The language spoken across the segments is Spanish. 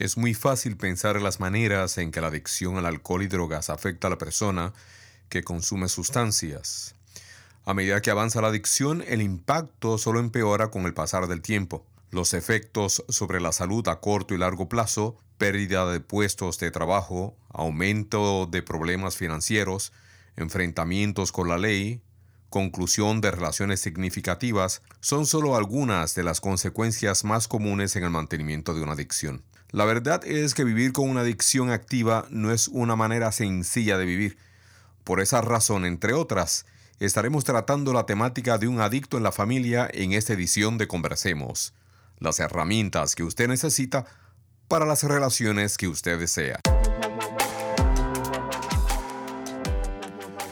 Es muy fácil pensar en las maneras en que la adicción al alcohol y drogas afecta a la persona que consume sustancias. A medida que avanza la adicción, el impacto solo empeora con el pasar del tiempo. Los efectos sobre la salud a corto y largo plazo, pérdida de puestos de trabajo, aumento de problemas financieros, enfrentamientos con la ley, conclusión de relaciones significativas, son solo algunas de las consecuencias más comunes en el mantenimiento de una adicción. La verdad es que vivir con una adicción activa no es una manera sencilla de vivir. Por esa razón, entre otras, estaremos tratando la temática de un adicto en la familia en esta edición de Conversemos, las herramientas que usted necesita para las relaciones que usted desea.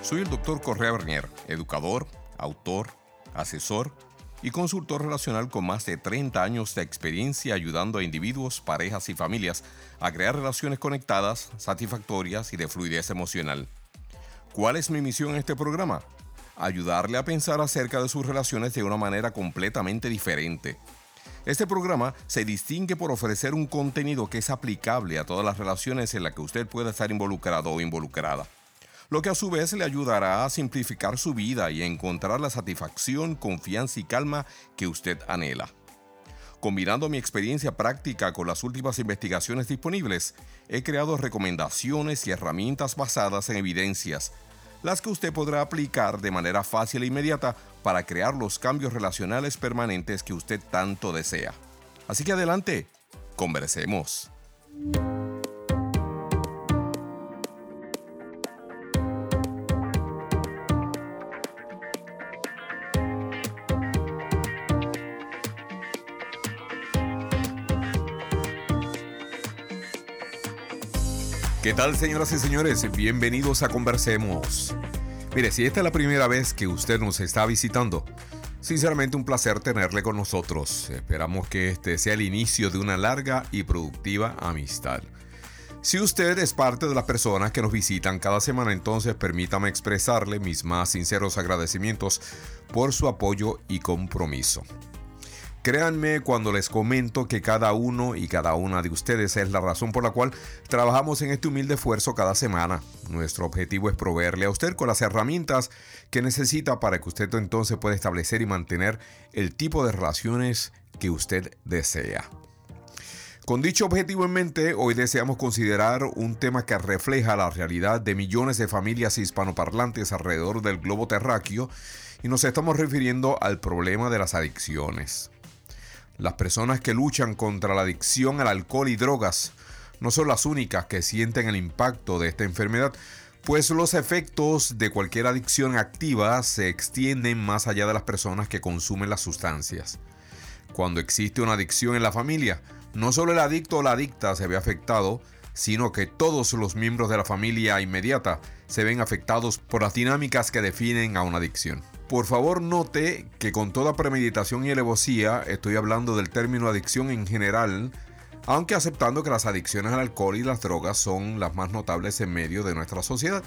Soy el doctor Correa Bernier, educador, autor, asesor, y consultor relacional con más de 30 años de experiencia ayudando a individuos, parejas y familias a crear relaciones conectadas, satisfactorias y de fluidez emocional. ¿Cuál es mi misión en este programa? Ayudarle a pensar acerca de sus relaciones de una manera completamente diferente. Este programa se distingue por ofrecer un contenido que es aplicable a todas las relaciones en las que usted pueda estar involucrado o involucrada lo que a su vez le ayudará a simplificar su vida y a encontrar la satisfacción, confianza y calma que usted anhela. Combinando mi experiencia práctica con las últimas investigaciones disponibles, he creado recomendaciones y herramientas basadas en evidencias, las que usted podrá aplicar de manera fácil e inmediata para crear los cambios relacionales permanentes que usted tanto desea. Así que adelante, conversemos. ¿Qué tal, señoras y señores? Bienvenidos a Conversemos. Mire, si esta es la primera vez que usted nos está visitando, sinceramente un placer tenerle con nosotros. Esperamos que este sea el inicio de una larga y productiva amistad. Si usted es parte de las personas que nos visitan cada semana, entonces permítame expresarle mis más sinceros agradecimientos por su apoyo y compromiso. Créanme cuando les comento que cada uno y cada una de ustedes es la razón por la cual trabajamos en este humilde esfuerzo cada semana. Nuestro objetivo es proveerle a usted con las herramientas que necesita para que usted entonces pueda establecer y mantener el tipo de relaciones que usted desea. Con dicho objetivo en mente, hoy deseamos considerar un tema que refleja la realidad de millones de familias hispanoparlantes alrededor del globo terráqueo y nos estamos refiriendo al problema de las adicciones. Las personas que luchan contra la adicción al alcohol y drogas no son las únicas que sienten el impacto de esta enfermedad, pues los efectos de cualquier adicción activa se extienden más allá de las personas que consumen las sustancias. Cuando existe una adicción en la familia, no solo el adicto o la adicta se ve afectado, sino que todos los miembros de la familia inmediata se ven afectados por las dinámicas que definen a una adicción. Por favor note que con toda premeditación y alevosía estoy hablando del término adicción en general, aunque aceptando que las adicciones al alcohol y las drogas son las más notables en medio de nuestra sociedad.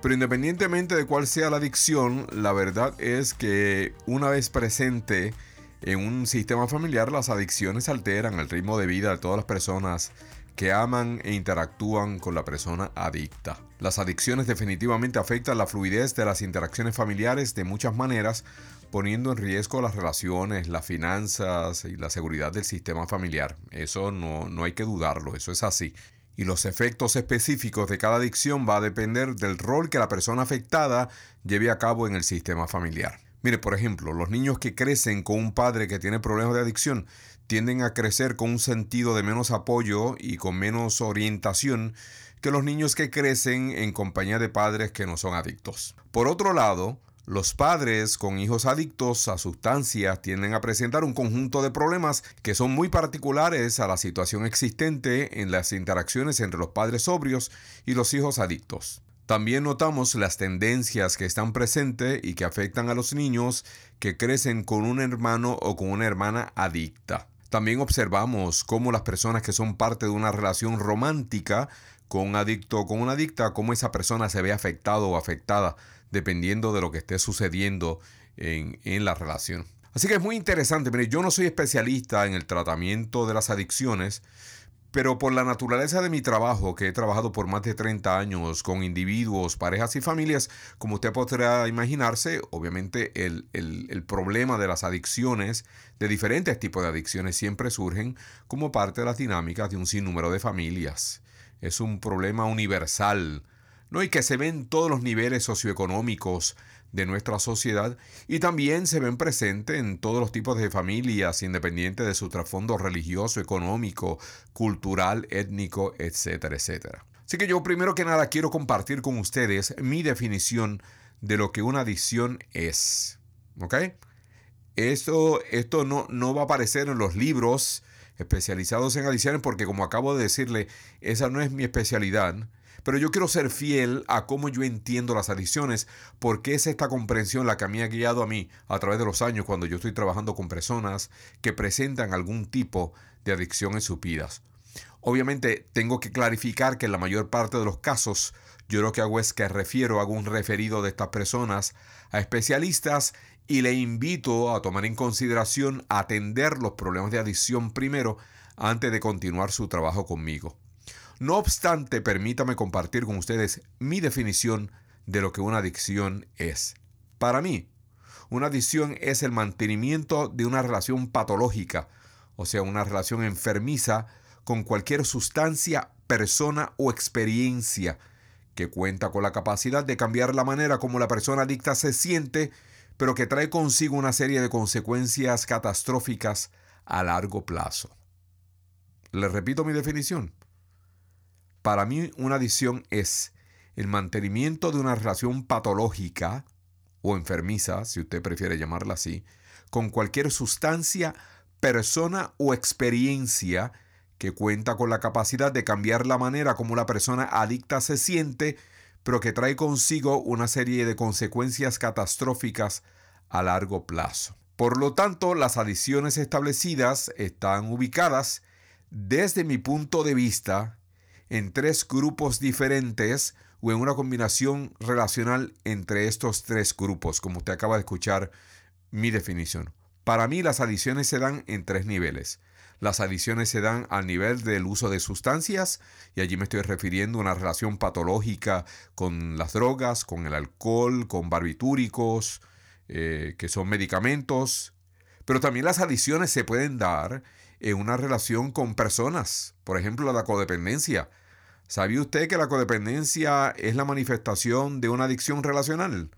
Pero independientemente de cuál sea la adicción, la verdad es que una vez presente en un sistema familiar, las adicciones alteran el ritmo de vida de todas las personas que aman e interactúan con la persona adicta. Las adicciones definitivamente afectan la fluidez de las interacciones familiares de muchas maneras, poniendo en riesgo las relaciones, las finanzas y la seguridad del sistema familiar. Eso no, no hay que dudarlo, eso es así. Y los efectos específicos de cada adicción va a depender del rol que la persona afectada lleve a cabo en el sistema familiar. Mire, por ejemplo, los niños que crecen con un padre que tiene problemas de adicción tienden a crecer con un sentido de menos apoyo y con menos orientación que los niños que crecen en compañía de padres que no son adictos. Por otro lado, los padres con hijos adictos a sustancias tienden a presentar un conjunto de problemas que son muy particulares a la situación existente en las interacciones entre los padres sobrios y los hijos adictos. También notamos las tendencias que están presentes y que afectan a los niños que crecen con un hermano o con una hermana adicta. También observamos cómo las personas que son parte de una relación romántica con un adicto o con una adicta, cómo esa persona se ve afectado o afectada dependiendo de lo que esté sucediendo en, en la relación. Así que es muy interesante. Mire, yo no soy especialista en el tratamiento de las adicciones, Pero por la naturaleza de mi trabajo, que he trabajado por más de 30 años con individuos, parejas y familias, como usted podrá imaginarse, obviamente el, el, problema de las adicciones, de diferentes tipos de adicciones, siempre surgen como parte de las dinámicas de un sinnúmero de familias. Es un problema universal, ¿no? Y que se ve en todos los niveles socioeconómicos, de nuestra sociedad y también se ven presentes en todos los tipos de familias, independiente de su trasfondo religioso, económico, cultural, étnico, etcétera, etcétera. Así que yo primero que nada quiero compartir con ustedes mi definición de lo que una adicción es. ¿Ok? Esto, esto no, no va a aparecer en los libros especializados en adicciones porque como acabo de decirle, esa no es mi especialidad. Pero yo quiero ser fiel a cómo yo entiendo las adicciones, porque es esta comprensión la que me ha guiado a mí a través de los años cuando yo estoy trabajando con personas que presentan algún tipo de adicción en sus vidas. Obviamente tengo que clarificar que en la mayor parte de los casos yo lo que hago es que refiero, hago un referido de estas personas a especialistas y le invito a tomar en consideración atender los problemas de adicción primero antes de continuar su trabajo conmigo. No obstante, permítame compartir con ustedes mi definición de lo que una adicción es. Para mí, una adicción es el mantenimiento de una relación patológica, o sea, una relación enfermiza con cualquier sustancia, persona o experiencia que cuenta con la capacidad de cambiar la manera como la persona adicta se siente, pero que trae consigo una serie de consecuencias catastróficas a largo plazo. Le repito mi definición. Para mí una adicción es el mantenimiento de una relación patológica o enfermiza, si usted prefiere llamarla así, con cualquier sustancia, persona o experiencia que cuenta con la capacidad de cambiar la manera como la persona adicta se siente, pero que trae consigo una serie de consecuencias catastróficas a largo plazo. Por lo tanto, las adicciones establecidas están ubicadas, desde mi punto de vista, en tres grupos diferentes o en una combinación relacional entre estos tres grupos, como usted acaba de escuchar mi definición. Para mí las adiciones se dan en tres niveles. Las adiciones se dan al nivel del uso de sustancias, y allí me estoy refiriendo a una relación patológica con las drogas, con el alcohol, con barbitúricos, eh, que son medicamentos. Pero también las adiciones se pueden dar en una relación con personas, por ejemplo la codependencia. ¿Sabía usted que la codependencia es la manifestación de una adicción relacional?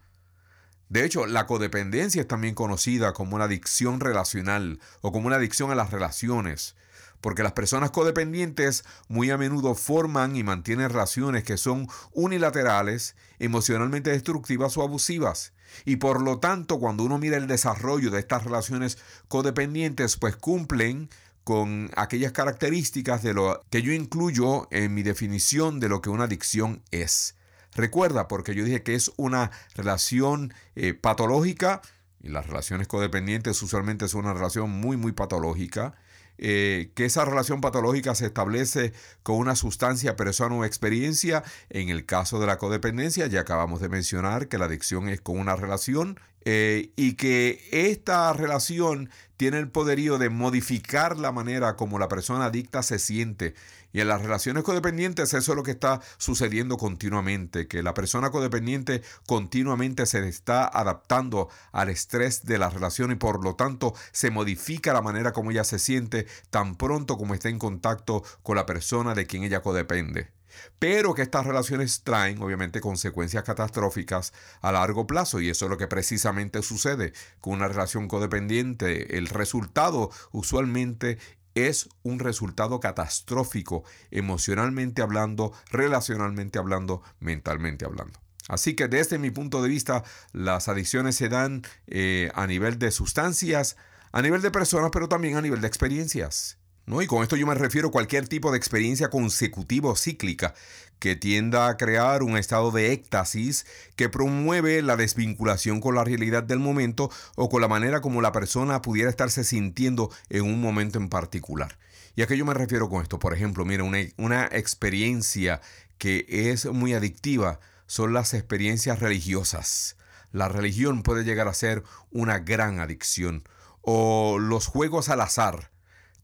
De hecho, la codependencia es también conocida como una adicción relacional o como una adicción a las relaciones, porque las personas codependientes muy a menudo forman y mantienen relaciones que son unilaterales, emocionalmente destructivas o abusivas. Y por lo tanto, cuando uno mira el desarrollo de estas relaciones codependientes, pues cumplen con aquellas características de lo que yo incluyo en mi definición de lo que una adicción es. Recuerda, porque yo dije que es una relación eh, patológica, y las relaciones codependientes usualmente son una relación muy, muy patológica, eh, que esa relación patológica se establece con una sustancia, persona o experiencia. En el caso de la codependencia, ya acabamos de mencionar que la adicción es con una relación eh, y que esta relación tiene el poderío de modificar la manera como la persona adicta se siente. Y en las relaciones codependientes eso es lo que está sucediendo continuamente, que la persona codependiente continuamente se está adaptando al estrés de la relación y por lo tanto se modifica la manera como ella se siente tan pronto como está en contacto con la persona de quien ella codepende pero que estas relaciones traen obviamente consecuencias catastróficas a largo plazo y eso es lo que precisamente sucede con una relación codependiente. El resultado usualmente es un resultado catastrófico emocionalmente hablando, relacionalmente hablando, mentalmente hablando. Así que desde mi punto de vista, las adicciones se dan eh, a nivel de sustancias, a nivel de personas, pero también a nivel de experiencias. ¿No? Y con esto yo me refiero a cualquier tipo de experiencia consecutiva o cíclica que tienda a crear un estado de éxtasis que promueve la desvinculación con la realidad del momento o con la manera como la persona pudiera estarse sintiendo en un momento en particular. ¿Y a qué yo me refiero con esto? Por ejemplo, mira, una, una experiencia que es muy adictiva son las experiencias religiosas. La religión puede llegar a ser una gran adicción. O los juegos al azar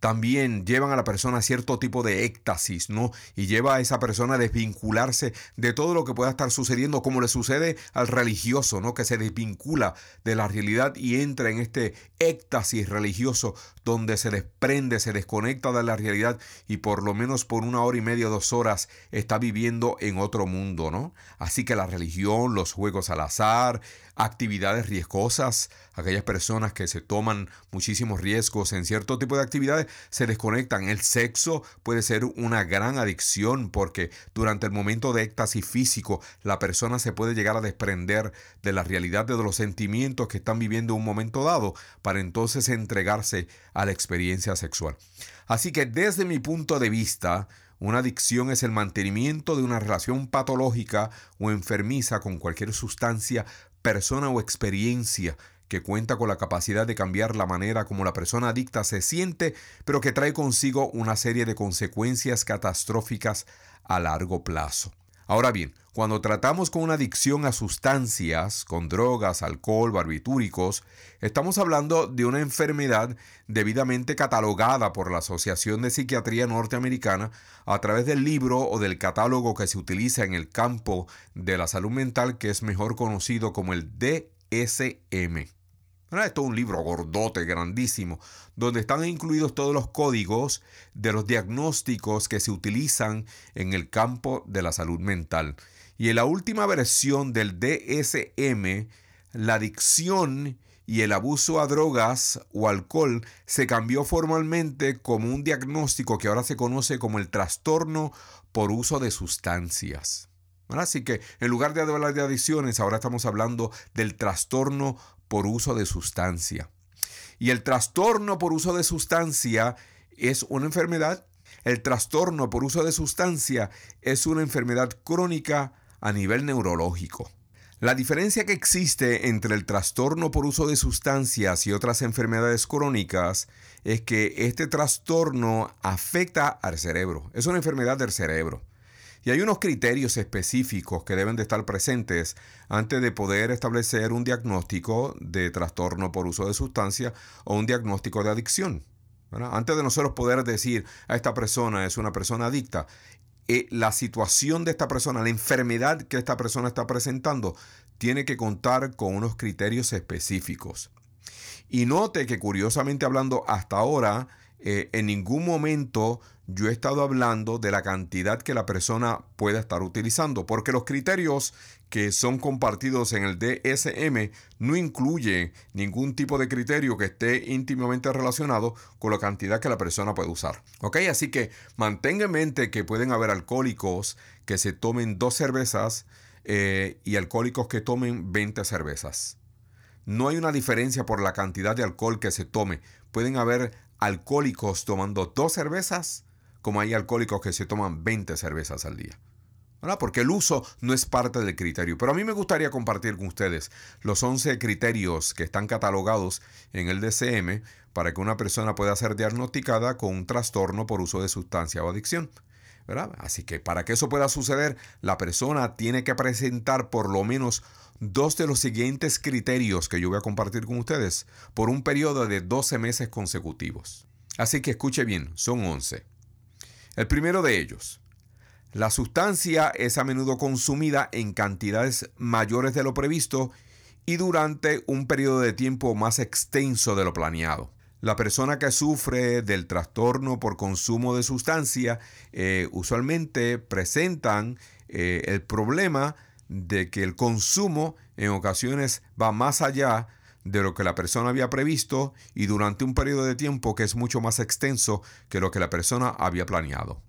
también llevan a la persona a cierto tipo de éxtasis, ¿no? Y lleva a esa persona a desvincularse de todo lo que pueda estar sucediendo, como le sucede al religioso, ¿no? Que se desvincula de la realidad y entra en este éxtasis religioso donde se desprende, se desconecta de la realidad y por lo menos por una hora y media, dos horas está viviendo en otro mundo, ¿no? Así que la religión, los juegos al azar, actividades riesgosas, aquellas personas que se toman muchísimos riesgos en cierto tipo de actividades, se desconectan. El sexo puede ser una gran adicción porque durante el momento de éxtasis físico la persona se puede llegar a desprender de la realidad de los sentimientos que están viviendo en un momento dado para entonces entregarse a la experiencia sexual. Así que desde mi punto de vista, una adicción es el mantenimiento de una relación patológica o enfermiza con cualquier sustancia persona o experiencia que cuenta con la capacidad de cambiar la manera como la persona adicta se siente, pero que trae consigo una serie de consecuencias catastróficas a largo plazo. Ahora bien, cuando tratamos con una adicción a sustancias, con drogas, alcohol, barbitúricos, estamos hablando de una enfermedad debidamente catalogada por la Asociación de Psiquiatría Norteamericana a través del libro o del catálogo que se utiliza en el campo de la salud mental que es mejor conocido como el DSM. Esto es un libro gordote, grandísimo, donde están incluidos todos los códigos de los diagnósticos que se utilizan en el campo de la salud mental. Y en la última versión del DSM, la adicción y el abuso a drogas o alcohol se cambió formalmente como un diagnóstico que ahora se conoce como el trastorno por uso de sustancias. Así que en lugar de hablar de adicciones, ahora estamos hablando del trastorno por uso de sustancia. Y el trastorno por uso de sustancia es una enfermedad. El trastorno por uso de sustancia es una enfermedad crónica a nivel neurológico. La diferencia que existe entre el trastorno por uso de sustancias y otras enfermedades crónicas es que este trastorno afecta al cerebro. Es una enfermedad del cerebro. Y hay unos criterios específicos que deben de estar presentes antes de poder establecer un diagnóstico de trastorno por uso de sustancia o un diagnóstico de adicción. Antes de nosotros poder decir a esta persona es una persona adicta, eh, la situación de esta persona, la enfermedad que esta persona está presentando, tiene que contar con unos criterios específicos. Y note que curiosamente hablando hasta ahora, eh, en ningún momento yo he estado hablando de la cantidad que la persona pueda estar utilizando, porque los criterios que son compartidos en el DSM no incluye ningún tipo de criterio que esté íntimamente relacionado con la cantidad que la persona puede usar. ¿Ok? Así que mantenga en mente que pueden haber alcohólicos que se tomen dos cervezas eh, y alcohólicos que tomen 20 cervezas. No hay una diferencia por la cantidad de alcohol que se tome. Pueden haber alcohólicos tomando dos cervezas como hay alcohólicos que se toman 20 cervezas al día. Porque el uso no es parte del criterio. Pero a mí me gustaría compartir con ustedes los 11 criterios que están catalogados en el DCM para que una persona pueda ser diagnosticada con un trastorno por uso de sustancia o adicción. Así que para que eso pueda suceder, la persona tiene que presentar por lo menos dos de los siguientes criterios que yo voy a compartir con ustedes por un periodo de 12 meses consecutivos. Así que escuche bien, son 11. El primero de ellos, la sustancia es a menudo consumida en cantidades mayores de lo previsto y durante un periodo de tiempo más extenso de lo planeado. La persona que sufre del trastorno por consumo de sustancia eh, usualmente presentan eh, el problema de que el consumo en ocasiones va más allá de lo que la persona había previsto y durante un periodo de tiempo que es mucho más extenso que lo que la persona había planeado.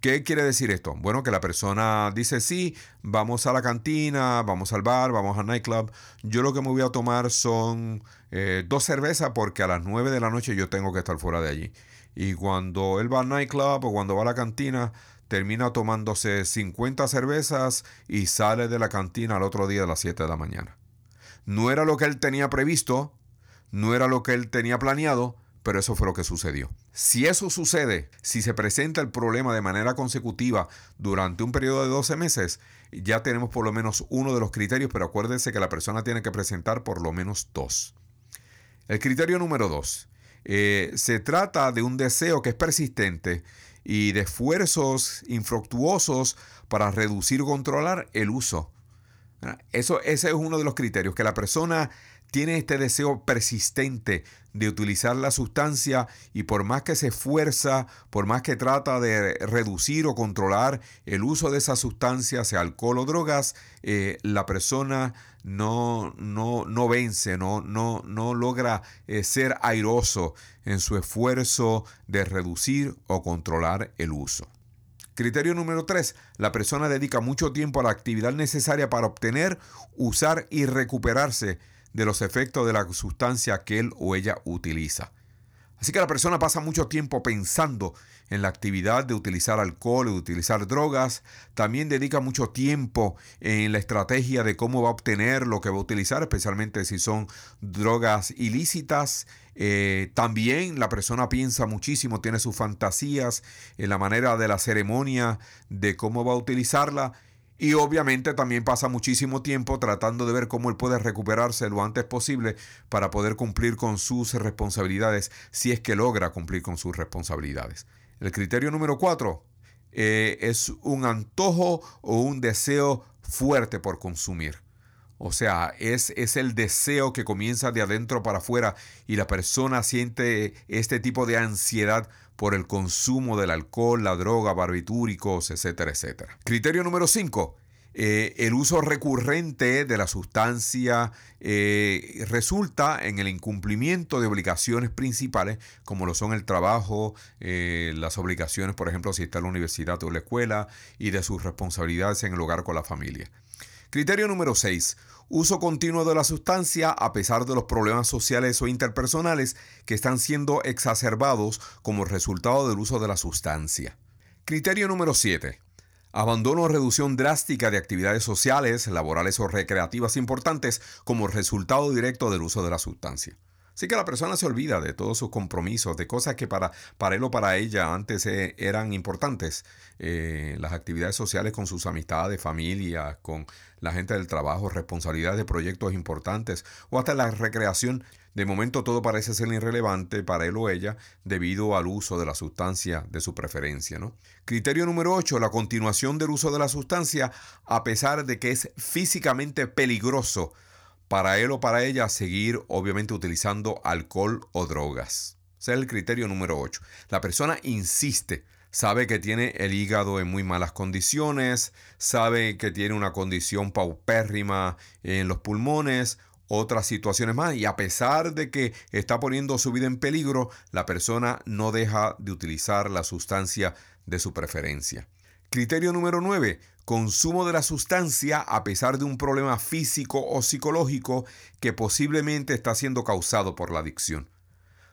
¿Qué quiere decir esto? Bueno, que la persona dice, sí, vamos a la cantina, vamos al bar, vamos al nightclub. Yo lo que me voy a tomar son eh, dos cervezas porque a las 9 de la noche yo tengo que estar fuera de allí. Y cuando él va al nightclub o cuando va a la cantina, termina tomándose 50 cervezas y sale de la cantina al otro día a las 7 de la mañana. No era lo que él tenía previsto, no era lo que él tenía planeado, pero eso fue lo que sucedió. Si eso sucede, si se presenta el problema de manera consecutiva durante un periodo de 12 meses, ya tenemos por lo menos uno de los criterios, pero acuérdense que la persona tiene que presentar por lo menos dos. El criterio número dos Eh, se trata de un deseo que es persistente y de esfuerzos infructuosos para reducir o controlar el uso. Eso, ese es uno de los criterios, que la persona tiene este deseo persistente de utilizar la sustancia y por más que se esfuerza, por más que trata de reducir o controlar el uso de esa sustancia, sea alcohol o drogas, eh, la persona no, no, no vence, no, no, no logra eh, ser airoso en su esfuerzo de reducir o controlar el uso. Criterio número 3. La persona dedica mucho tiempo a la actividad necesaria para obtener, usar y recuperarse de los efectos de la sustancia que él o ella utiliza. Así que la persona pasa mucho tiempo pensando en la actividad de utilizar alcohol, de utilizar drogas. También dedica mucho tiempo en la estrategia de cómo va a obtener lo que va a utilizar, especialmente si son drogas ilícitas. Eh, también la persona piensa muchísimo, tiene sus fantasías en la manera de la ceremonia, de cómo va a utilizarla. Y obviamente también pasa muchísimo tiempo tratando de ver cómo él puede recuperarse lo antes posible para poder cumplir con sus responsabilidades, si es que logra cumplir con sus responsabilidades. El criterio número cuatro eh, es un antojo o un deseo fuerte por consumir. O sea, es, es, el deseo que comienza de adentro para afuera y la persona siente este tipo de ansiedad por el consumo del alcohol, la droga, barbitúricos, etcétera, etcétera. Criterio número 5. Eh, el uso recurrente de la sustancia eh, resulta en el incumplimiento de obligaciones principales, como lo son el trabajo, eh, las obligaciones, por ejemplo, si está en la universidad o en la escuela, y de sus responsabilidades en el hogar con la familia. Criterio número 6 uso continuo de la sustancia a pesar de los problemas sociales o interpersonales que están siendo exacerbados como resultado del uso de la sustancia. Criterio número 7. Abandono o reducción drástica de actividades sociales, laborales o recreativas importantes como resultado directo del uso de la sustancia. Así que la persona se olvida de todos sus compromisos, de cosas que para, para él o para ella antes eh, eran importantes. Eh, las actividades sociales con sus amistades, familia, con la gente del trabajo, responsabilidades de proyectos importantes o hasta la recreación. De momento todo parece ser irrelevante para él o ella debido al uso de la sustancia de su preferencia. ¿no? Criterio número 8. La continuación del uso de la sustancia a pesar de que es físicamente peligroso para él o para ella seguir obviamente utilizando alcohol o drogas. Ese es el criterio número 8. La persona insiste, sabe que tiene el hígado en muy malas condiciones, sabe que tiene una condición paupérrima en los pulmones, otras situaciones más, y a pesar de que está poniendo su vida en peligro, la persona no deja de utilizar la sustancia de su preferencia. Criterio número 9 consumo de la sustancia a pesar de un problema físico o psicológico que posiblemente está siendo causado por la adicción.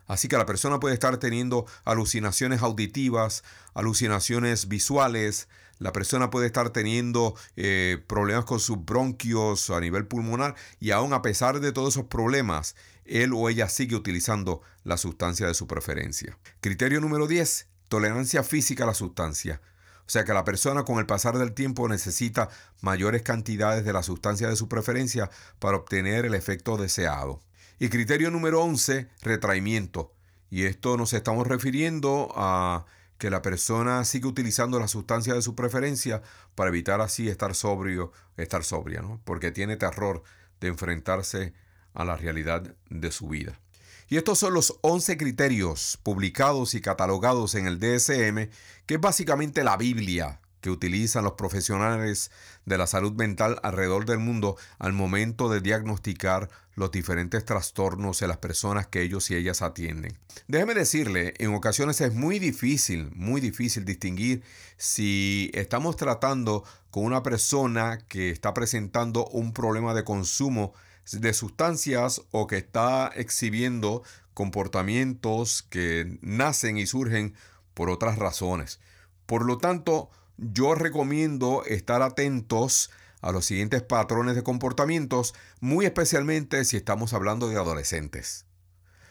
Así que la persona puede estar teniendo alucinaciones auditivas, alucinaciones visuales, la persona puede estar teniendo eh, problemas con sus bronquios a nivel pulmonar y aún a pesar de todos esos problemas, él o ella sigue utilizando la sustancia de su preferencia. Criterio número 10. Tolerancia física a la sustancia. O sea que la persona con el pasar del tiempo necesita mayores cantidades de la sustancia de su preferencia para obtener el efecto deseado. Y criterio número 11, retraimiento. Y esto nos estamos refiriendo a que la persona sigue utilizando la sustancia de su preferencia para evitar así estar sobrio, estar sobria, ¿no? Porque tiene terror de enfrentarse a la realidad de su vida. Y estos son los 11 criterios publicados y catalogados en el DSM, que es básicamente la Biblia que utilizan los profesionales de la salud mental alrededor del mundo al momento de diagnosticar los diferentes trastornos en las personas que ellos y ellas atienden. Déjeme decirle, en ocasiones es muy difícil, muy difícil distinguir si estamos tratando con una persona que está presentando un problema de consumo de sustancias o que está exhibiendo comportamientos que nacen y surgen por otras razones. Por lo tanto, yo recomiendo estar atentos a los siguientes patrones de comportamientos, muy especialmente si estamos hablando de adolescentes.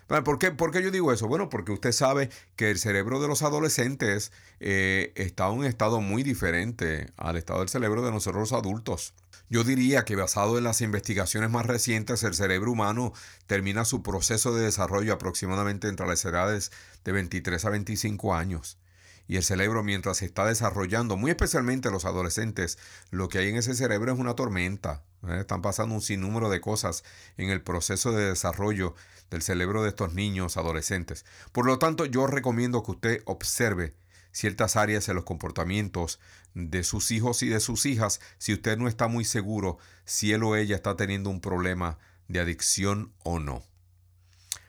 ¿Por qué, yo digo eso? Bueno, porque usted sabe que el cerebro de los adolescentes eh, está en un estado muy diferente al estado del cerebro de nosotros los adultos. Yo diría que basado en las investigaciones más recientes, el cerebro humano termina su proceso de desarrollo aproximadamente entre las edades de 23 a 25 años. Y el cerebro mientras se está desarrollando, muy especialmente los adolescentes, lo que hay en ese cerebro es una tormenta. ¿eh? Están pasando un sinnúmero de cosas en el proceso de desarrollo del cerebro de estos niños adolescentes. Por lo tanto, yo recomiendo que usted observe ciertas áreas en los comportamientos de sus hijos y de sus hijas si usted no está muy seguro si él o ella está teniendo un problema de adicción o no.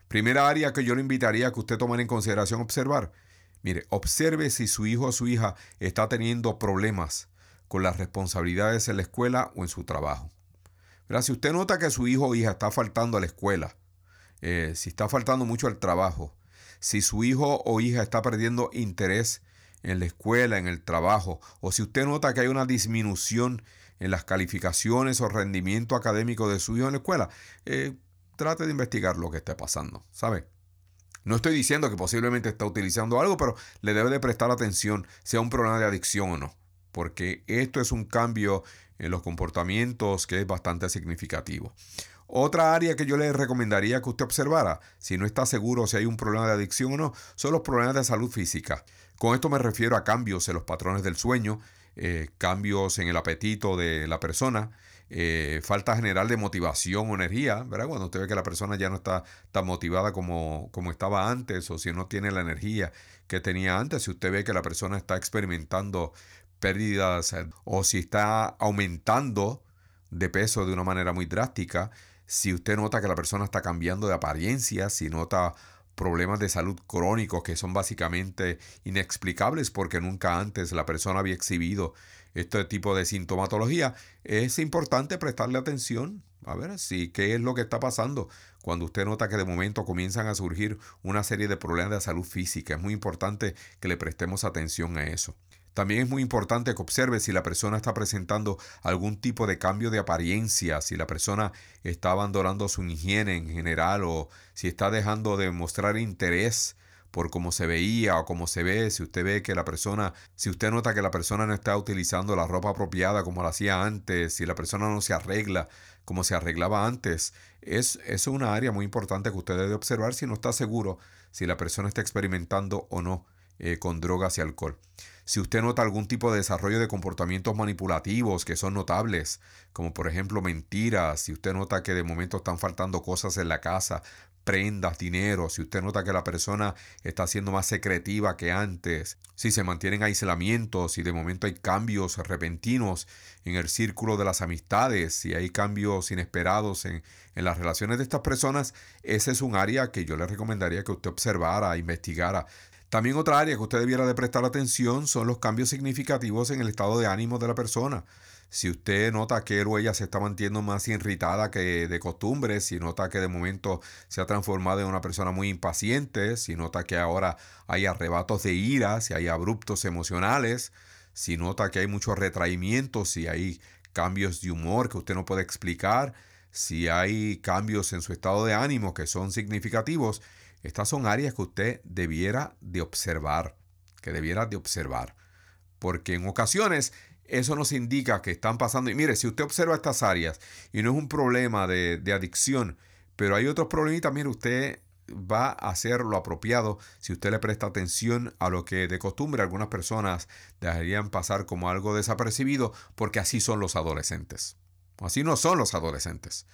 Primera área que yo le invitaría a que usted tomara en consideración observar. Mire, observe si su hijo o su hija está teniendo problemas con las responsabilidades en la escuela o en su trabajo. Si usted nota que su hijo o hija está faltando a la escuela, eh, si está faltando mucho al trabajo, si su hijo o hija está perdiendo interés en la escuela, en el trabajo, o si usted nota que hay una disminución en las calificaciones o rendimiento académico de su hijo en la escuela, eh, trate de investigar lo que esté pasando, ¿sabe? No estoy diciendo que posiblemente está utilizando algo, pero le debe de prestar atención, sea un problema de adicción o no, porque esto es un cambio en los comportamientos que es bastante significativo. Otra área que yo le recomendaría que usted observara, si no está seguro si hay un problema de adicción o no, son los problemas de salud física. Con esto me refiero a cambios en los patrones del sueño, eh, cambios en el apetito de la persona, eh, falta general de motivación o energía, ¿verdad? Cuando usted ve que la persona ya no está tan motivada como, como estaba antes o si no tiene la energía que tenía antes, si usted ve que la persona está experimentando pérdidas eh, o si está aumentando de peso de una manera muy drástica, si usted nota que la persona está cambiando de apariencia, si nota problemas de salud crónicos que son básicamente inexplicables porque nunca antes la persona había exhibido este tipo de sintomatología, es importante prestarle atención a ver si qué es lo que está pasando cuando usted nota que de momento comienzan a surgir una serie de problemas de salud física. Es muy importante que le prestemos atención a eso. También es muy importante que observe si la persona está presentando algún tipo de cambio de apariencia, si la persona está abandonando su higiene en general o si está dejando de mostrar interés por cómo se veía o cómo se ve, si usted ve que la persona, si usted nota que la persona no está utilizando la ropa apropiada como lo hacía antes, si la persona no se arregla como se arreglaba antes, es, es una área muy importante que usted debe observar si no está seguro si la persona está experimentando o no eh, con drogas y alcohol. Si usted nota algún tipo de desarrollo de comportamientos manipulativos que son notables, como por ejemplo mentiras, si usted nota que de momento están faltando cosas en la casa, prendas, dinero, si usted nota que la persona está siendo más secretiva que antes, si se mantiene en aislamiento, si de momento hay cambios repentinos en el círculo de las amistades, si hay cambios inesperados en, en las relaciones de estas personas, ese es un área que yo le recomendaría que usted observara, investigara. También otra área que usted debiera de prestar atención son los cambios significativos en el estado de ánimo de la persona. Si usted nota que él o ella se está manteniendo más irritada que de costumbre, si nota que de momento se ha transformado en una persona muy impaciente, si nota que ahora hay arrebatos de ira, si hay abruptos emocionales, si nota que hay muchos retraimientos, si hay cambios de humor que usted no puede explicar, si hay cambios en su estado de ánimo que son significativos, estas son áreas que usted debiera de observar, que debiera de observar. Porque en ocasiones eso nos indica que están pasando. Y mire, si usted observa estas áreas y no es un problema de, adicción, pero hay otros problemitas, mire, usted va a hacer lo apropiado si usted le presta atención a lo que de costumbre algunas personas dejarían pasar como algo desapercibido, porque así son los adolescentes. Así no son los adolescentes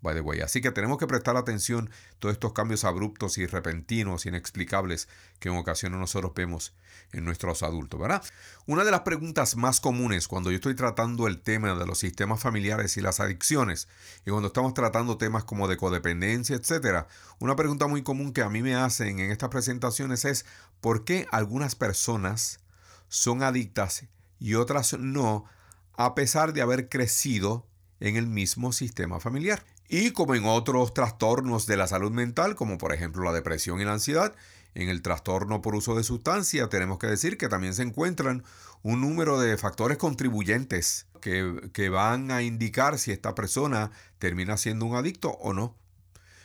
by the way. Así que tenemos que prestar atención a todos estos cambios abruptos y repentinos, inexplicables que en ocasiones nosotros vemos en nuestros adultos, ¿verdad? Una de las preguntas más comunes cuando yo estoy tratando el tema de los sistemas familiares y las adicciones, y cuando estamos tratando temas como de codependencia, etcétera, una pregunta muy común que a mí me hacen en estas presentaciones es ¿por qué algunas personas son adictas y otras no, a pesar de haber crecido en el mismo sistema familiar? Y como en otros trastornos de la salud mental, como por ejemplo la depresión y la ansiedad, en el trastorno por uso de sustancia tenemos que decir que también se encuentran un número de factores contribuyentes que, que van a indicar si esta persona termina siendo un adicto o no.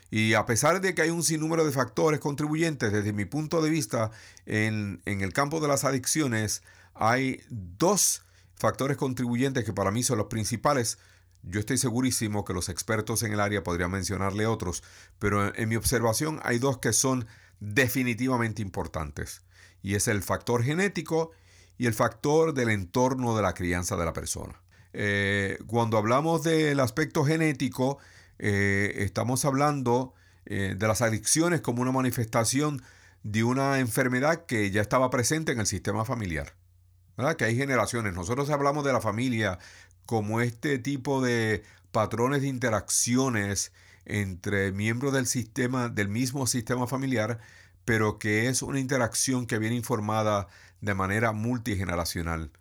Y a pesar de que hay un sinnúmero de factores contribuyentes, desde mi punto de vista, en, en el campo de las adicciones, hay dos factores contribuyentes que para mí son los principales Yo estoy segurísimo que los expertos en el área podrían mencionarle otros, pero en mi observación hay dos que son definitivamente importantes, y es el factor genético y el factor del entorno de la crianza de la persona. Eh, cuando hablamos del aspecto genético, eh, estamos hablando eh, de las adicciones como una manifestación de una enfermedad que ya estaba presente en el sistema familiar. ¿verdad? Que hay generaciones. Nosotros hablamos de la familia como este tipo de patrones de interacciones entre miembros del sistema, del mismo sistema familiar, pero que es una interacción que viene informada de manera multigeneracional.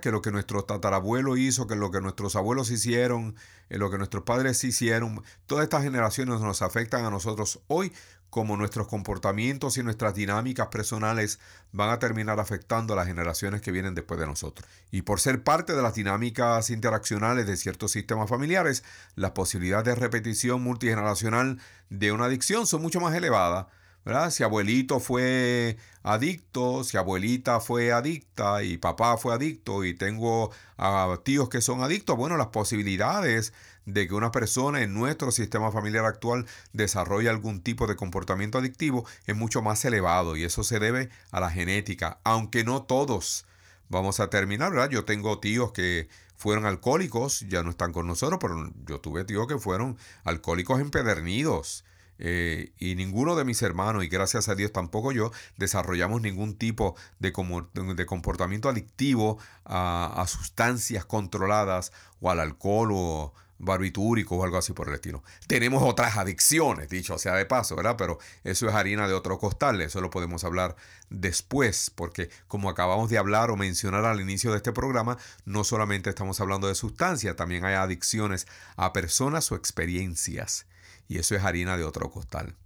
Que lo que nuestro tatarabuelo hizo, que lo que nuestros abuelos hicieron, eh, lo que nuestros padres hicieron, todas estas generaciones nos afectan a nosotros hoy como nuestros comportamientos y nuestras dinámicas personales van a terminar afectando a las generaciones que vienen después de nosotros. Y por ser parte de las dinámicas interaccionales de ciertos sistemas familiares, las posibilidades de repetición multigeneracional de una adicción son mucho más elevadas. ¿verdad? Si abuelito fue adicto, si abuelita fue adicta y papá fue adicto y tengo a tíos que son adictos, bueno, las posibilidades de que una persona en nuestro sistema familiar actual desarrolle algún tipo de comportamiento adictivo es mucho más elevado y eso se debe a la genética, aunque no todos vamos a terminar, ¿verdad? Yo tengo tíos que fueron alcohólicos, ya no están con nosotros, pero yo tuve tíos que fueron alcohólicos empedernidos. Eh, y ninguno de mis hermanos, y gracias a Dios tampoco yo, desarrollamos ningún tipo de, de comportamiento adictivo a, a, sustancias controladas o al alcohol o, barbitúrico o algo así por el estilo. Tenemos otras adicciones, dicho sea de paso, ¿verdad? Pero eso es harina de otro costal, eso lo podemos hablar después, porque como acabamos de hablar o mencionar al inicio de este programa, no solamente estamos hablando de sustancias, también hay adicciones a personas o experiencias, y eso es harina de otro costal.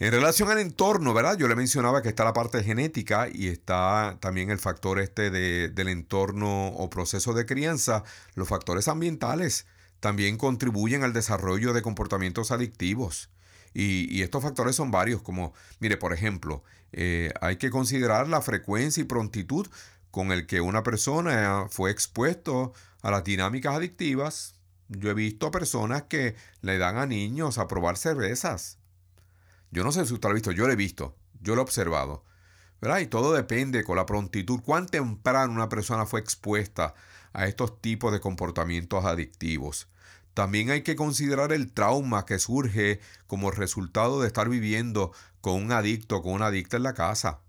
En relación al entorno, ¿verdad? Yo le mencionaba que está la parte genética y está también el factor este del entorno o proceso de crianza, los factores ambientales también contribuyen al desarrollo de comportamientos adictivos. Y, estos factores son varios, como, mire, por ejemplo, eh, hay que considerar la frecuencia y prontitud con el que una persona fue expuesto a las dinámicas adictivas. Yo he visto personas que le dan a niños a probar cervezas. Yo no sé si usted lo ha visto, yo lo he visto, yo lo he observado. ¿verdad? Y todo depende con la prontitud, cuán temprano una persona fue expuesta a estos tipos de comportamientos adictivos. También hay que considerar el trauma que surge como resultado de estar viviendo con un adicto, con una adicta en la casa.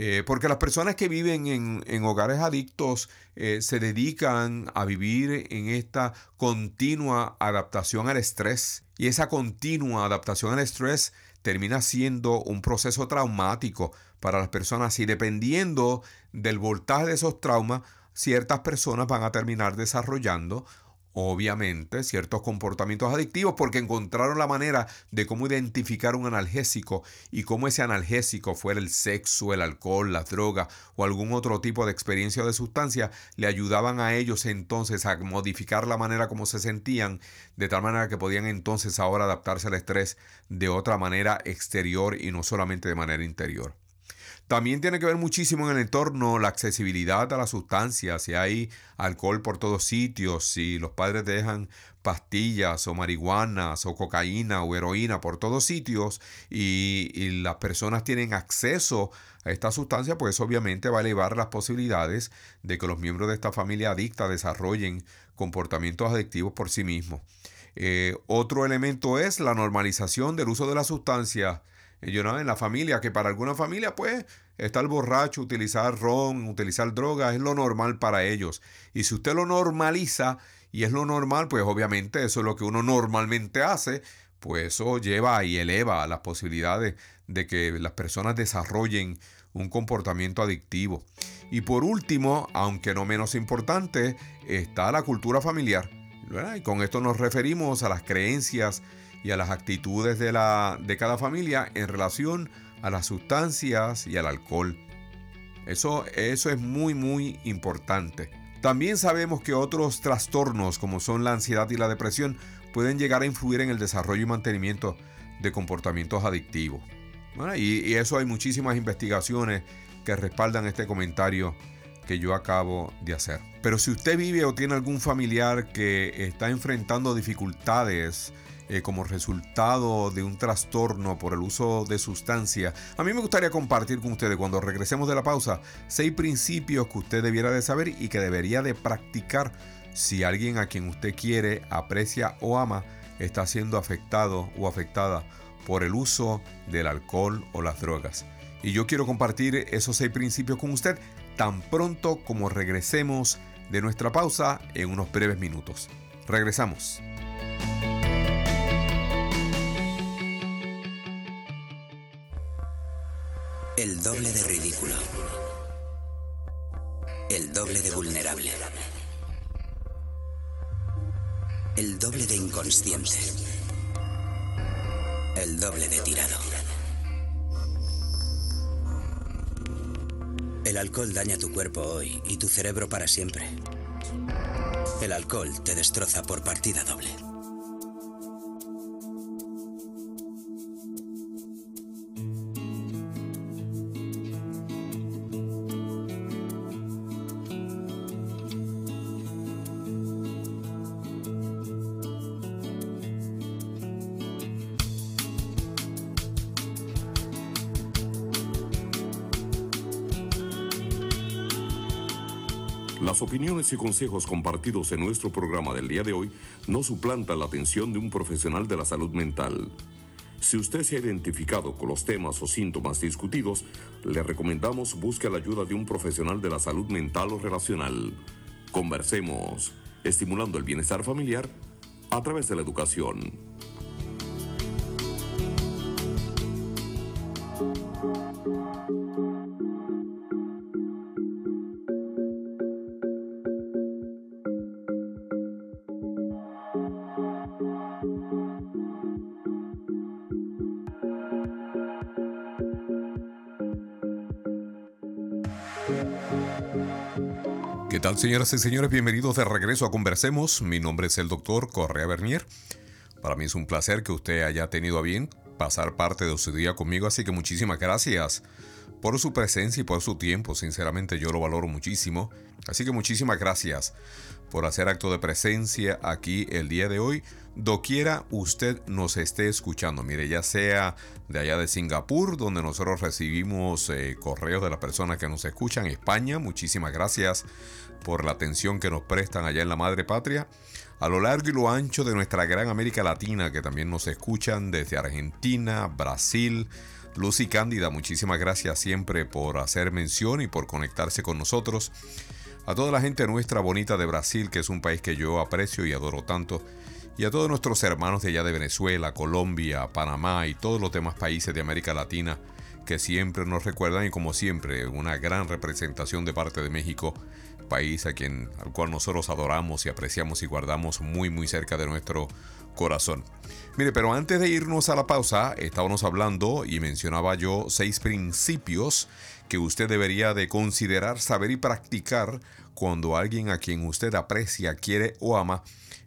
Eh, porque las personas que viven en, hogares adictos eh, se dedican a vivir en esta continua adaptación al estrés. Y esa continua adaptación al estrés termina siendo un proceso traumático para las personas y dependiendo del voltaje de esos traumas, ciertas personas van a terminar desarrollando obviamente ciertos comportamientos adictivos porque encontraron la manera de cómo identificar un analgésico y cómo ese analgésico fuera el sexo, el alcohol, las drogas o algún otro tipo de experiencia o de sustancia, le ayudaban a ellos entonces a modificar la manera como se sentían, de tal manera que podían entonces ahora adaptarse al estrés de otra manera exterior y no solamente de manera interior. También tiene que ver muchísimo en el entorno la accesibilidad a las sustancias, si hay alcohol por todos sitios, si los padres dejan pastillas o marihuanas o cocaína o heroína por todos sitios y, y las personas tienen acceso a esta sustancia, pues obviamente va a elevar las posibilidades de que los miembros de esta familia adicta desarrollen comportamientos adictivos por sí mismos. Eh, otro elemento es la normalización del uso de la sustancia en la familia, que para alguna familia, pues, estar borracho, utilizar ron, utilizar drogas, es lo normal para ellos. Y si usted lo normaliza y es lo normal, pues obviamente eso es lo que uno normalmente hace, pues eso lleva y eleva las posibilidades de que las personas desarrollen un comportamiento adictivo. Y por último, aunque no menos importante, está la cultura familiar. Y con esto nos referimos a las creencias y a las actitudes de, la, de cada familia en relación a las sustancias y al alcohol. Eso, eso es muy muy importante. También sabemos que otros trastornos como son la ansiedad y la depresión pueden llegar a influir en el desarrollo y mantenimiento de comportamientos adictivos. y, y eso hay muchísimas investigaciones que respaldan este comentario que yo acabo de hacer. Pero si usted vive o tiene algún familiar que está enfrentando dificultades, eh, como resultado de un trastorno por el uso de sustancia. A mí me gustaría compartir con ustedes cuando regresemos de la pausa seis principios que usted debiera de saber y que debería de practicar si alguien a quien usted quiere, aprecia o ama está siendo afectado o afectada por el uso del alcohol o las drogas. Y yo quiero compartir esos seis principios con usted tan pronto como regresemos de nuestra pausa en unos breves minutos. Regresamos. El doble de ridículo. El doble de vulnerable. El doble de inconsciente. El doble de tirado. El alcohol daña tu cuerpo hoy y tu cerebro para siempre. El alcohol te destroza por partida doble. Las opiniones y consejos compartidos en nuestro programa del día de hoy no suplantan la atención de un profesional de la salud mental. Si usted se ha identificado con los temas o síntomas discutidos, le recomendamos busque la ayuda de un profesional de la salud mental o relacional. Conversemos, estimulando el bienestar familiar a través de la educación. Señoras y señores? Bienvenidos de regreso a Conversemos. Mi nombre es el doctor Correa Bernier. Para mí es un placer que usted haya tenido a bien pasar parte de su día conmigo, así que muchísimas gracias por su presencia y por su tiempo. Sinceramente yo lo valoro muchísimo. Así que muchísimas gracias por hacer acto de presencia aquí el día de hoy, doquiera usted nos esté escuchando. Mire, ya sea de allá de Singapur, donde nosotros recibimos eh, correos de las personas que nos escuchan, España, muchísimas gracias por la atención que nos prestan allá en la madre patria. A lo largo y lo ancho de nuestra gran América Latina, que también nos escuchan desde Argentina, Brasil, Lucy Cándida, muchísimas gracias siempre por hacer mención y por conectarse con nosotros. A toda la gente nuestra bonita de Brasil, que es un país que yo aprecio y adoro tanto, y a todos nuestros hermanos de allá de Venezuela, Colombia, Panamá y todos los demás países de América Latina que siempre nos recuerdan y como siempre una gran representación de parte de México, país a quien al cual nosotros adoramos y apreciamos y guardamos muy muy cerca de nuestro corazón. Mire, pero antes de irnos a la pausa, estábamos hablando y mencionaba yo seis principios que usted debería de considerar, saber y practicar cuando alguien a quien usted aprecia, quiere o ama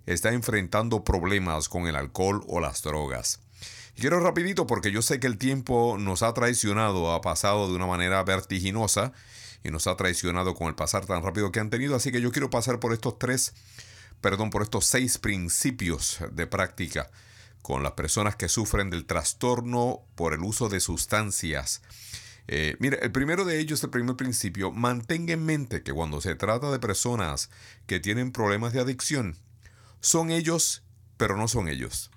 está enfrentando problemas con el alcohol o las drogas. quiero rapidito porque yo sé que el tiempo nos ha traicionado, ha pasado de una manera vertiginosa y nos ha traicionado con el pasar tan rápido que han tenido, así que yo quiero pasar por estos tres, perdón, por estos seis principios de práctica con las personas que sufren del trastorno por el uso de sustancias eh, el primero de ellos, el primer principio, mantenga en mente que cuando se trata de personas que tienen problemas de adicción, son ellos, pero no son ellos.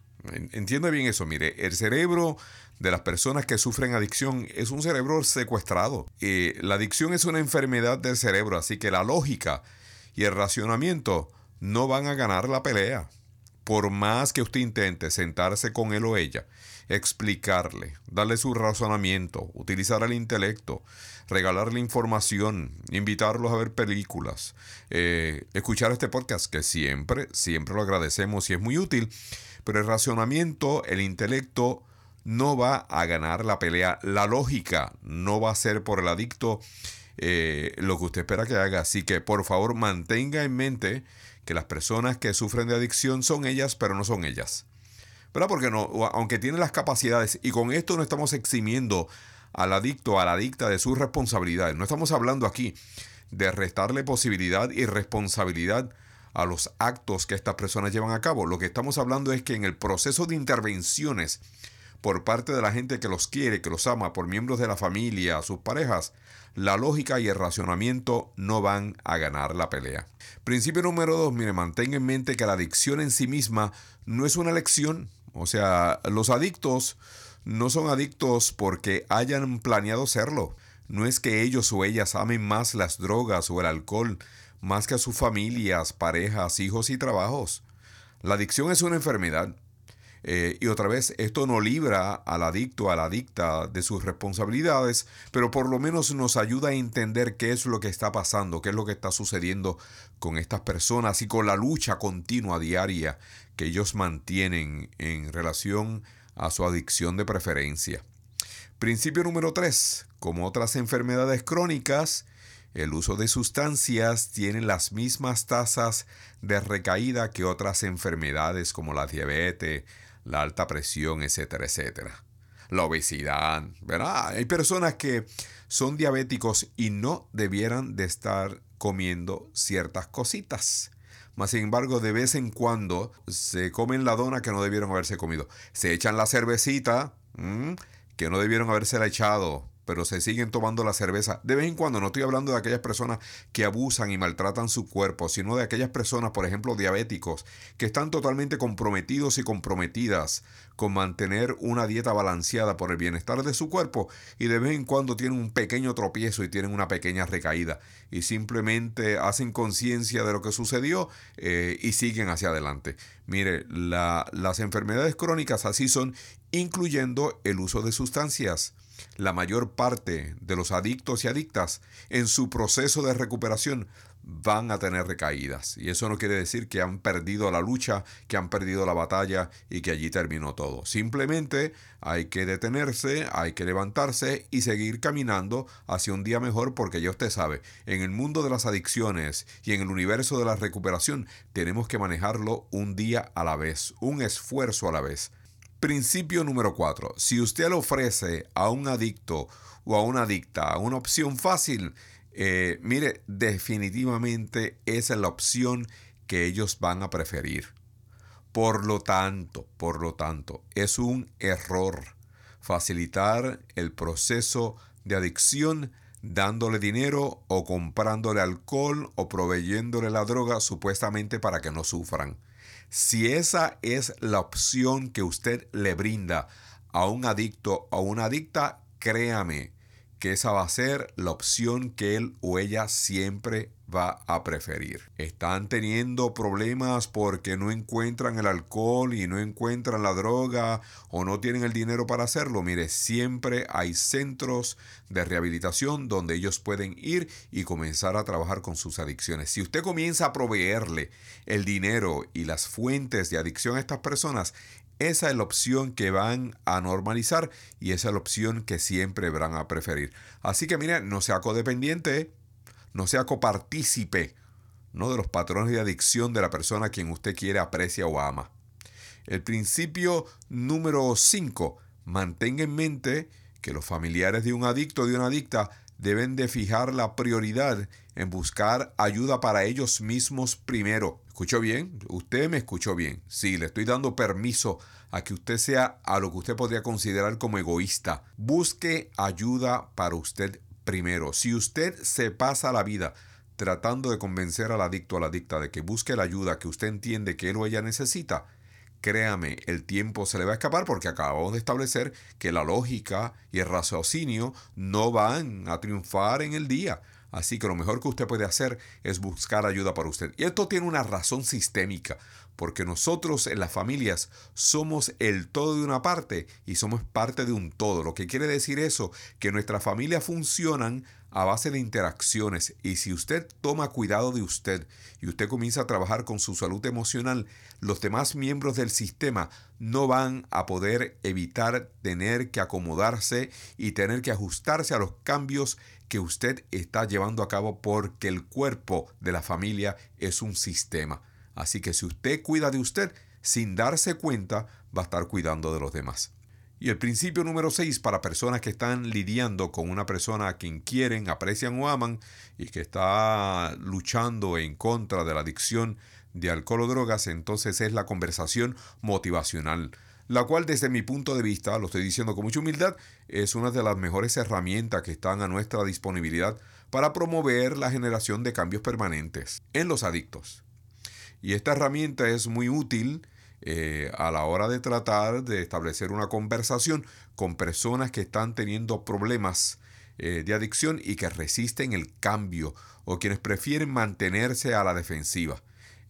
Entienda bien eso, mire, el cerebro de las personas que sufren adicción es un cerebro secuestrado. Eh, la adicción es una enfermedad del cerebro, así que la lógica y el racionamiento no van a ganar la pelea. Por más que usted intente sentarse con él o ella explicarle, darle su razonamiento, utilizar el intelecto, regalarle información, invitarlos a ver películas, eh, escuchar este podcast que siempre, siempre lo agradecemos y es muy útil, pero el razonamiento, el intelecto no va a ganar la pelea, la lógica no va a ser por el adicto eh, lo que usted espera que haga, así que por favor mantenga en mente que las personas que sufren de adicción son ellas, pero no son ellas. ¿verdad? Porque no, aunque tiene las capacidades, y con esto no estamos eximiendo al adicto, a la adicta de sus responsabilidades. No estamos hablando aquí de restarle posibilidad y responsabilidad a los actos que estas personas llevan a cabo. Lo que estamos hablando es que en el proceso de intervenciones por parte de la gente que los quiere, que los ama, por miembros de la familia, sus parejas, la lógica y el racionamiento no van a ganar la pelea. Principio número dos, mire, mantenga en mente que la adicción en sí misma no es una elección. O sea, los adictos no son adictos porque hayan planeado serlo. No es que ellos o ellas amen más las drogas o el alcohol más que a sus familias, parejas, hijos y trabajos. La adicción es una enfermedad. Eh, y otra vez, esto no libra al adicto, a la adicta de sus responsabilidades, pero por lo menos nos ayuda a entender qué es lo que está pasando, qué es lo que está sucediendo con estas personas y con la lucha continua diaria que ellos mantienen en relación a su adicción de preferencia. Principio número 3. Como otras enfermedades crónicas, el uso de sustancias tiene las mismas tasas de recaída que otras enfermedades como la diabetes, la alta presión, etcétera, etcétera. La obesidad, ¿verdad? Hay personas que son diabéticos y no debieran de estar comiendo ciertas cositas. Mas sin embargo, de vez en cuando se comen la dona que no debieron haberse comido. Se echan la cervecita que no debieron habérsela echado pero se siguen tomando la cerveza. De vez en cuando, no estoy hablando de aquellas personas que abusan y maltratan su cuerpo, sino de aquellas personas, por ejemplo, diabéticos, que están totalmente comprometidos y comprometidas con mantener una dieta balanceada por el bienestar de su cuerpo y de vez en cuando tienen un pequeño tropiezo y tienen una pequeña recaída y simplemente hacen conciencia de lo que sucedió eh, y siguen hacia adelante. Mire, las enfermedades crónicas así son, incluyendo el uso de sustancias. La mayor parte de los adictos y adictas en su proceso de recuperación van a tener recaídas. Y eso no quiere decir que han perdido la lucha, que han perdido la batalla y que allí terminó todo. Simplemente hay que detenerse, hay que levantarse y seguir caminando hacia un día mejor porque ya usted sabe, en el mundo de las adicciones y en el universo de la recuperación tenemos que manejarlo un día a la vez, un esfuerzo a la vez. Principio número 4. Si usted le ofrece a un adicto o a una adicta una opción fácil, eh, mire, definitivamente esa es la opción que ellos van a preferir. Por lo tanto, por lo tanto, es un error facilitar el proceso de adicción dándole dinero o comprándole alcohol o proveyéndole la droga supuestamente para que no sufran. Si esa es la opción que usted le brinda a un adicto o una adicta, créame que esa va a ser la opción que él o ella siempre va a preferir. Están teniendo problemas porque no encuentran el alcohol y no encuentran la droga o no tienen el dinero para hacerlo. Mire, siempre hay centros de rehabilitación donde ellos pueden ir y comenzar a trabajar con sus adicciones. Si usted comienza a proveerle el dinero y las fuentes de adicción a estas personas, esa es la opción que van a normalizar y esa es la opción que siempre van a preferir. Así que mire, no sea codependiente, no sea copartícipe ¿no? de los patrones de adicción de la persona a quien usted quiere, aprecia o ama. El principio número 5. Mantenga en mente que los familiares de un adicto o de una adicta deben de fijar la prioridad en buscar ayuda para ellos mismos primero. ¿Escuchó bien? Usted me escuchó bien. Sí, le estoy dando permiso a que usted sea a lo que usted podría considerar como egoísta. Busque ayuda para usted primero. Si usted se pasa la vida tratando de convencer al adicto o a la adicta de que busque la ayuda que usted entiende que él o ella necesita, créame, el tiempo se le va a escapar porque acabamos de establecer que la lógica y el raciocinio no van a triunfar en el día. Así que lo mejor que usted puede hacer es buscar ayuda para usted. Y esto tiene una razón sistémica, porque nosotros en las familias somos el todo de una parte y somos parte de un todo. Lo que quiere decir eso, que nuestras familias funcionan a base de interacciones y si usted toma cuidado de usted y usted comienza a trabajar con su salud emocional, los demás miembros del sistema no van a poder evitar tener que acomodarse y tener que ajustarse a los cambios que usted está llevando a cabo porque el cuerpo de la familia es un sistema. Así que si usted cuida de usted, sin darse cuenta, va a estar cuidando de los demás. Y el principio número 6 para personas que están lidiando con una persona a quien quieren, aprecian o aman y que está luchando en contra de la adicción de alcohol o drogas, entonces es la conversación motivacional la cual desde mi punto de vista, lo estoy diciendo con mucha humildad, es una de las mejores herramientas que están a nuestra disponibilidad para promover la generación de cambios permanentes en los adictos. Y esta herramienta es muy útil eh, a la hora de tratar de establecer una conversación con personas que están teniendo problemas eh, de adicción y que resisten el cambio o quienes prefieren mantenerse a la defensiva.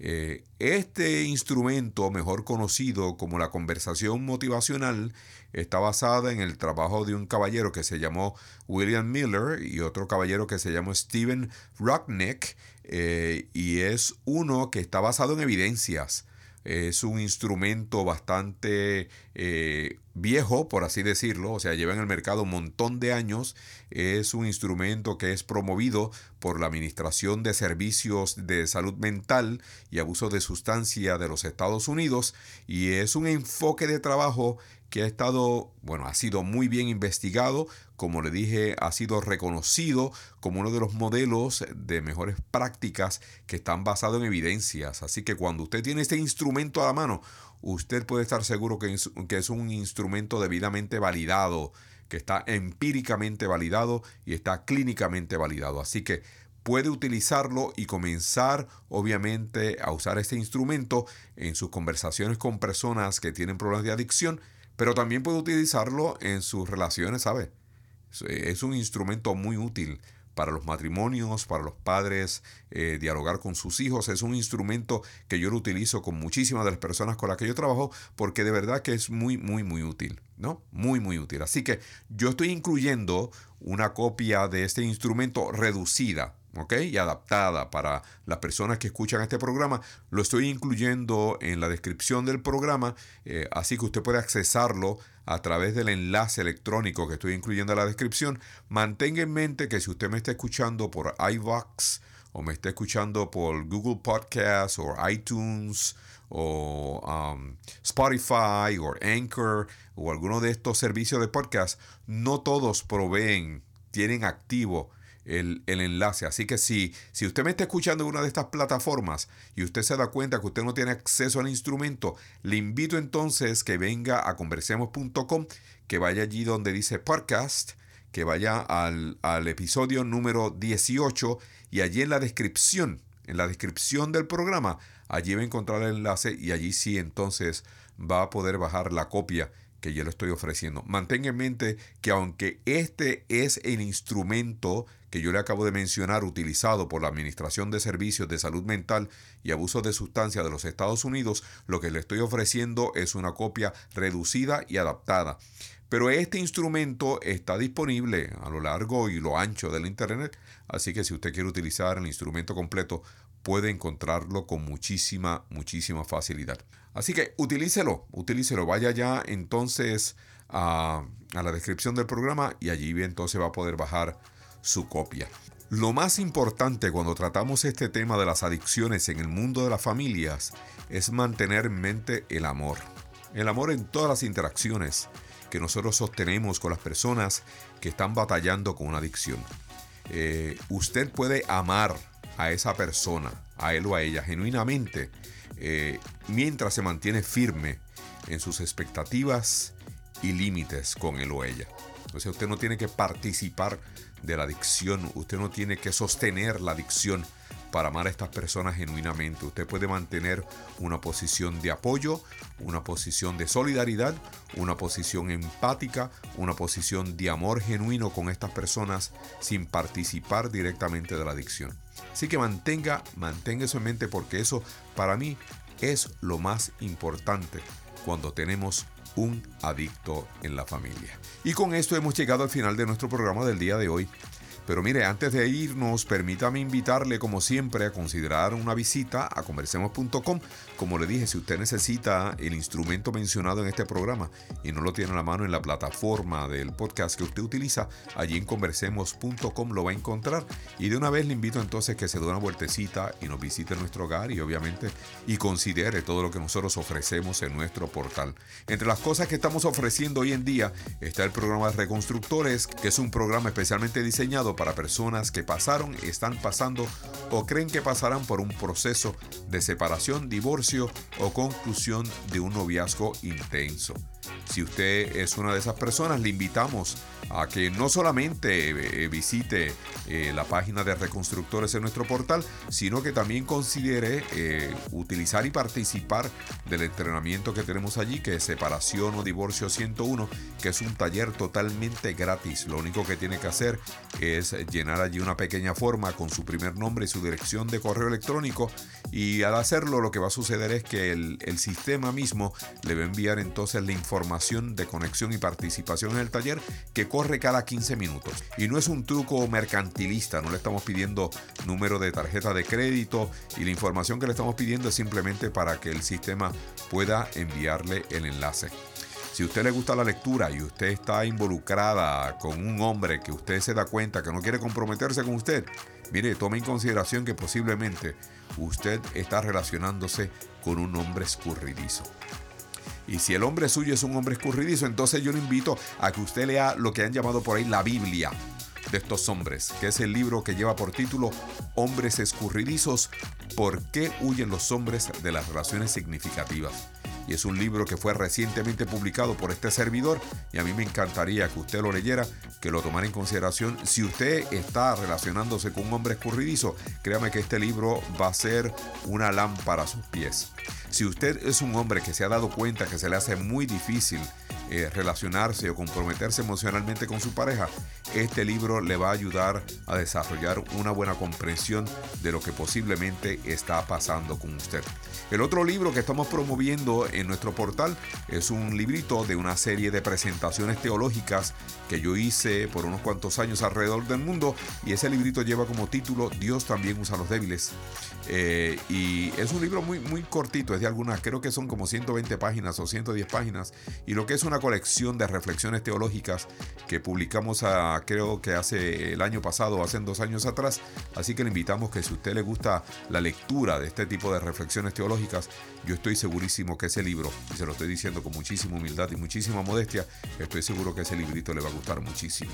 Eh, este instrumento, mejor conocido como la conversación motivacional, está basada en el trabajo de un caballero que se llamó William Miller y otro caballero que se llamó Steven Rockneck, eh, y es uno que está basado en evidencias. Es un instrumento bastante eh, viejo, por así decirlo, o sea, lleva en el mercado un montón de años. Es un instrumento que es promovido por la Administración de Servicios de Salud Mental y Abuso de Sustancia de los Estados Unidos y es un enfoque de trabajo que ha estado, bueno, ha sido muy bien investigado, como le dije, ha sido reconocido como uno de los modelos de mejores prácticas que están basados en evidencias. Así que cuando usted tiene este instrumento a la mano, usted puede estar seguro que es, que es un instrumento debidamente validado, que está empíricamente validado y está clínicamente validado. Así que puede utilizarlo y comenzar obviamente a usar este instrumento en sus conversaciones con personas que tienen problemas de adicción pero también puede utilizarlo en sus relaciones, ¿sabe? Es un instrumento muy útil para los matrimonios, para los padres, eh, dialogar con sus hijos. Es un instrumento que yo lo utilizo con muchísimas de las personas con las que yo trabajo porque de verdad que es muy, muy, muy útil, ¿no? Muy, muy útil. Así que yo estoy incluyendo una copia de este instrumento reducida y adaptada para las personas que escuchan este programa. Lo estoy incluyendo en la descripción del programa, eh, así que usted puede accesarlo a través del enlace electrónico que estoy incluyendo en la descripción. Mantenga en mente que si usted me está escuchando por iVox o me está escuchando por Google Podcasts o iTunes o um, Spotify o Anchor o alguno de estos servicios de podcast, no todos proveen, tienen activo el, enlace. Así que si, si usted me está escuchando en una de estas plataformas y usted se da cuenta que usted no tiene acceso al instrumento, le invito entonces que venga a conversemos.com, que vaya allí donde dice podcast, que vaya al, al episodio número 18 y allí en la descripción, en la descripción del programa, allí va a encontrar el enlace y allí sí entonces va a poder bajar la copia que yo le estoy ofreciendo. Mantenga en mente que aunque este es el instrumento que yo le acabo de mencionar utilizado por la Administración de Servicios de Salud Mental y Abuso de Sustancias de los Estados Unidos, lo que le estoy ofreciendo es una copia reducida y adaptada. Pero este instrumento está disponible a lo largo y lo ancho del Internet, así que si usted quiere utilizar el instrumento completo, puede encontrarlo con muchísima, muchísima facilidad. Así que utilícelo, utilícelo. Vaya ya entonces a, la descripción del programa y allí entonces va a poder bajar su copia. Lo más importante cuando tratamos este tema de las adicciones en el mundo de las familias es mantener en mente el amor. El amor en todas las interacciones que nosotros sostenemos con las personas que están batallando con una adicción. Eh, usted puede amar a esa persona, a él o a ella, genuinamente, eh, mientras se mantiene firme en sus expectativas y límites con él o ella. Entonces usted no tiene que participar de la adicción, usted no tiene que sostener la adicción para amar a estas personas genuinamente. Usted puede mantener una posición de apoyo, una posición de solidaridad, una posición empática, una posición de amor genuino con estas personas sin participar directamente de la adicción. Así que mantenga, mantenga eso en mente porque eso para mí es lo más importante cuando tenemos un adicto en la familia. Y con esto hemos llegado al final de nuestro programa del día de hoy. Pero mire, antes de irnos, permítame invitarle como siempre a considerar una visita a conversemos.com. Como le dije, si usted necesita el instrumento mencionado en este programa y no lo tiene a la mano en la plataforma del podcast que usted utiliza, allí en conversemos.com lo va a encontrar. Y de una vez le invito entonces que se dé una vueltecita y nos visite nuestro hogar y obviamente y considere todo lo que nosotros ofrecemos en nuestro portal. Entre las cosas que estamos ofreciendo hoy en día está el programa de Reconstructores, que es un programa especialmente diseñado para personas que pasaron, están pasando o creen que pasarán por un proceso de separación, divorcio o conclusión de un noviazgo intenso. Si usted es una de esas personas, le invitamos a que no solamente eh, visite eh, la página de reconstructores en nuestro portal, sino que también considere eh, utilizar y participar del entrenamiento que tenemos allí, que es Separación o Divorcio 101, que es un taller totalmente gratis. Lo único que tiene que hacer es llenar allí una pequeña forma con su primer nombre y su dirección de correo electrónico y al hacerlo lo que va a suceder es que el, el sistema mismo le va a enviar entonces la información de conexión y participación en el taller que corre cada 15 minutos. Y no es un truco mercantilista, no le estamos pidiendo número de tarjeta de crédito y la información que le estamos pidiendo es simplemente para que el sistema pueda enviarle el enlace. Si a usted le gusta la lectura y usted está involucrada con un hombre que usted se da cuenta que no quiere comprometerse con usted, mire, tome en consideración que posiblemente usted está relacionándose con un hombre escurridizo. Y si el hombre suyo es un hombre escurridizo, entonces yo le invito a que usted lea lo que han llamado por ahí la Biblia de estos hombres, que es el libro que lleva por título Hombres escurridizos, ¿por qué huyen los hombres de las relaciones significativas? Y es un libro que fue recientemente publicado por este servidor y a mí me encantaría que usted lo leyera, que lo tomara en consideración. Si usted está relacionándose con un hombre escurridizo, créame que este libro va a ser una lámpara a sus pies. Si usted es un hombre que se ha dado cuenta que se le hace muy difícil eh, relacionarse o comprometerse emocionalmente con su pareja, este libro le va a ayudar a desarrollar una buena comprensión de lo que posiblemente está pasando con usted. El otro libro que estamos promoviendo en nuestro portal es un librito de una serie de presentaciones teológicas que yo hice por unos cuantos años alrededor del mundo y ese librito lleva como título Dios también usa a los débiles. Eh, y es un libro muy, muy cortito, es de algunas, creo que son como 120 páginas o 110 páginas y lo que es una colección de reflexiones teológicas que publicamos creo que hace el año pasado hace dos años atrás. Así que le invitamos que si a usted le gusta la lectura de este tipo de reflexiones teológicas, yo estoy segurísimo que ese libro, y se lo estoy diciendo con muchísima humildad y muchísima modestia, estoy seguro que ese librito le va a gustar muchísimo.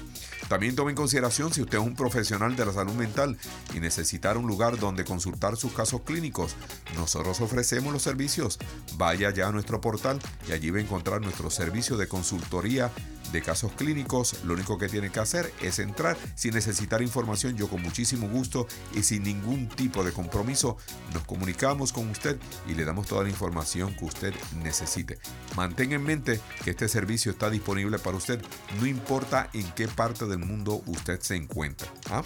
También tome en consideración si usted es un profesional de la salud mental y necesitar un lugar donde consultar sus casos clínicos, nosotros ofrecemos los servicios. Vaya ya a nuestro portal y allí va a encontrar nuestro de consultoría de casos clínicos. Lo único que tiene que hacer es entrar sin necesitar información. Yo con muchísimo gusto y sin ningún tipo de compromiso nos comunicamos con usted y le damos toda la información que usted necesite. Mantenga en mente que este servicio está disponible para usted, no importa en qué parte del mundo usted se encuentra. ¿ah?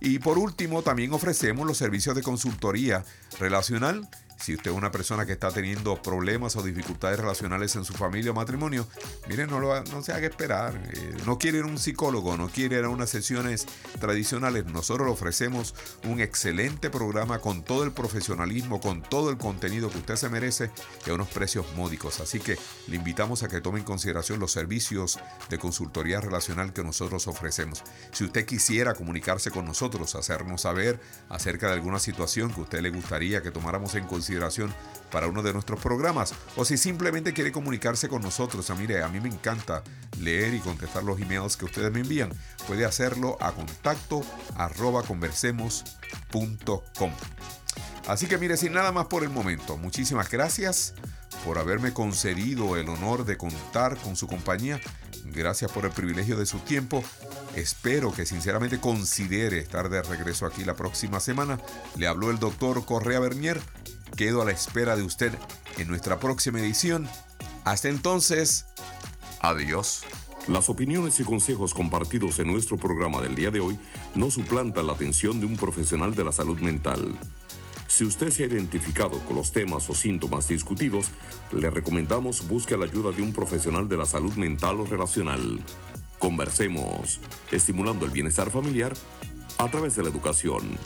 Y por último, también ofrecemos los servicios de consultoría relacional si usted es una persona que está teniendo problemas o dificultades relacionales en su familia o matrimonio, mire, no, lo, no se haga esperar. Eh, no quiere ir a un psicólogo, no quiere ir a unas sesiones tradicionales. Nosotros le ofrecemos un excelente programa con todo el profesionalismo, con todo el contenido que usted se merece y a unos precios módicos. Así que le invitamos a que tome en consideración los servicios de consultoría relacional que nosotros ofrecemos. Si usted quisiera comunicarse con nosotros, hacernos saber acerca de alguna situación que usted le gustaría que tomáramos en consideración, para uno de nuestros programas o si simplemente quiere comunicarse con nosotros, a mire, a mí me encanta leer y contestar los emails que ustedes me envían, puede hacerlo a contacto arroba conversemos.com. Así que mire, sin nada más por el momento, muchísimas gracias por haberme concedido el honor de contar con su compañía. Gracias por el privilegio de su tiempo. Espero que sinceramente considere estar de regreso aquí la próxima semana. Le habló el doctor Correa Bernier Quedo a la espera de usted en nuestra próxima edición. Hasta entonces, adiós. Las opiniones y consejos compartidos en nuestro programa del día de hoy no suplantan la atención de un profesional de la salud mental. Si usted se ha identificado con los temas o síntomas discutidos, le recomendamos busque la ayuda de un profesional de la salud mental o relacional. Conversemos, estimulando el bienestar familiar a través de la educación.